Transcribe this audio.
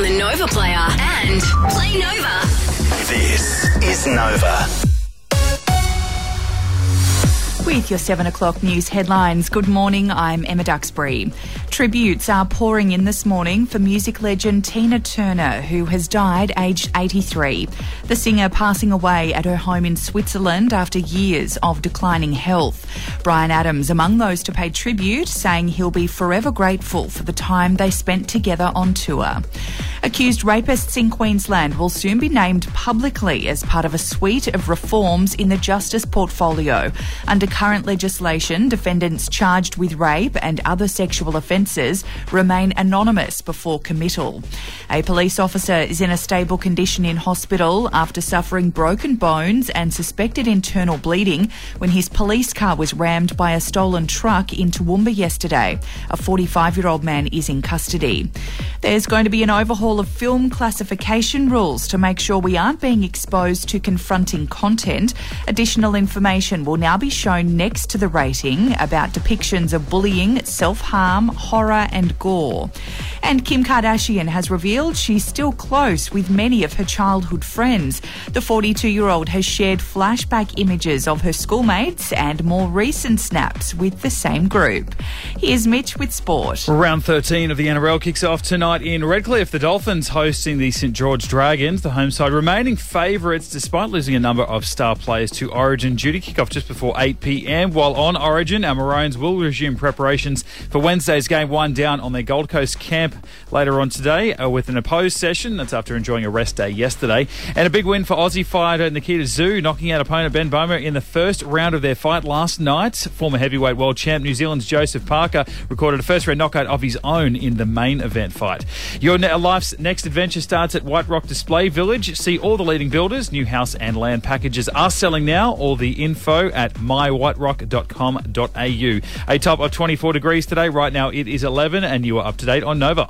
on the Nova Player and Play Nova. This is Nova. With your 7 o'clock news headlines, good morning, I'm Emma Duxbury. Tributes are pouring in this morning for music legend Tina Turner, who has died aged 83. The singer passing away at her home in Switzerland after years of declining health. Bryan Adams among those to pay tribute, saying he'll be forever grateful for the time they spent together on tour. Accused rapists in Queensland will soon be named publicly as part of a suite of reforms in the justice portfolio. Under current legislation, defendants charged with rape and other sexual offences remain anonymous before committal. A police officer is in a stable condition in hospital after suffering broken bones and suspected internal bleeding when his police car was rammed by a stolen truck in Toowoomba yesterday. A 45 year old man is in custody. There's going to be an overhaul of film classification rules to make sure we aren't being exposed to confronting content. Additional information will now be shown next to the rating about depictions of bullying, self harm, horror, and gore. And Kim Kardashian has revealed she's still close with many of her childhood friends. The 42 year old has shared flashback images of her schoolmates and more recent snaps with the same group. Here's Mitch with sport. Round 13 of the NRL kicks off tonight in Redcliffe. The Dolphins hosting the St George Dragons, the home side remaining favourites despite losing a number of star players to Origin. Duty kick off just before 8 pm. While on Origin, our Maroons will resume preparations for Wednesday's game one down on their Gold Coast camp later on today uh, with an opposed session. That's after enjoying a rest day yesterday. And a big win for Aussie fighter Nikita Tszyu, knocking out opponent Ben Bowman in the first round of their fight last night. Former heavyweight world champ New Zealand's Joseph Parker recorded a first round knockout of his own in the main event fight. Your life's next adventure starts at White Rock Display Village. See all the leading builders, new house and land packages are selling now. All the info at mywhiterock.com.au. A top of 24 degrees today. Right now it is 11 and you are up to date on Nova.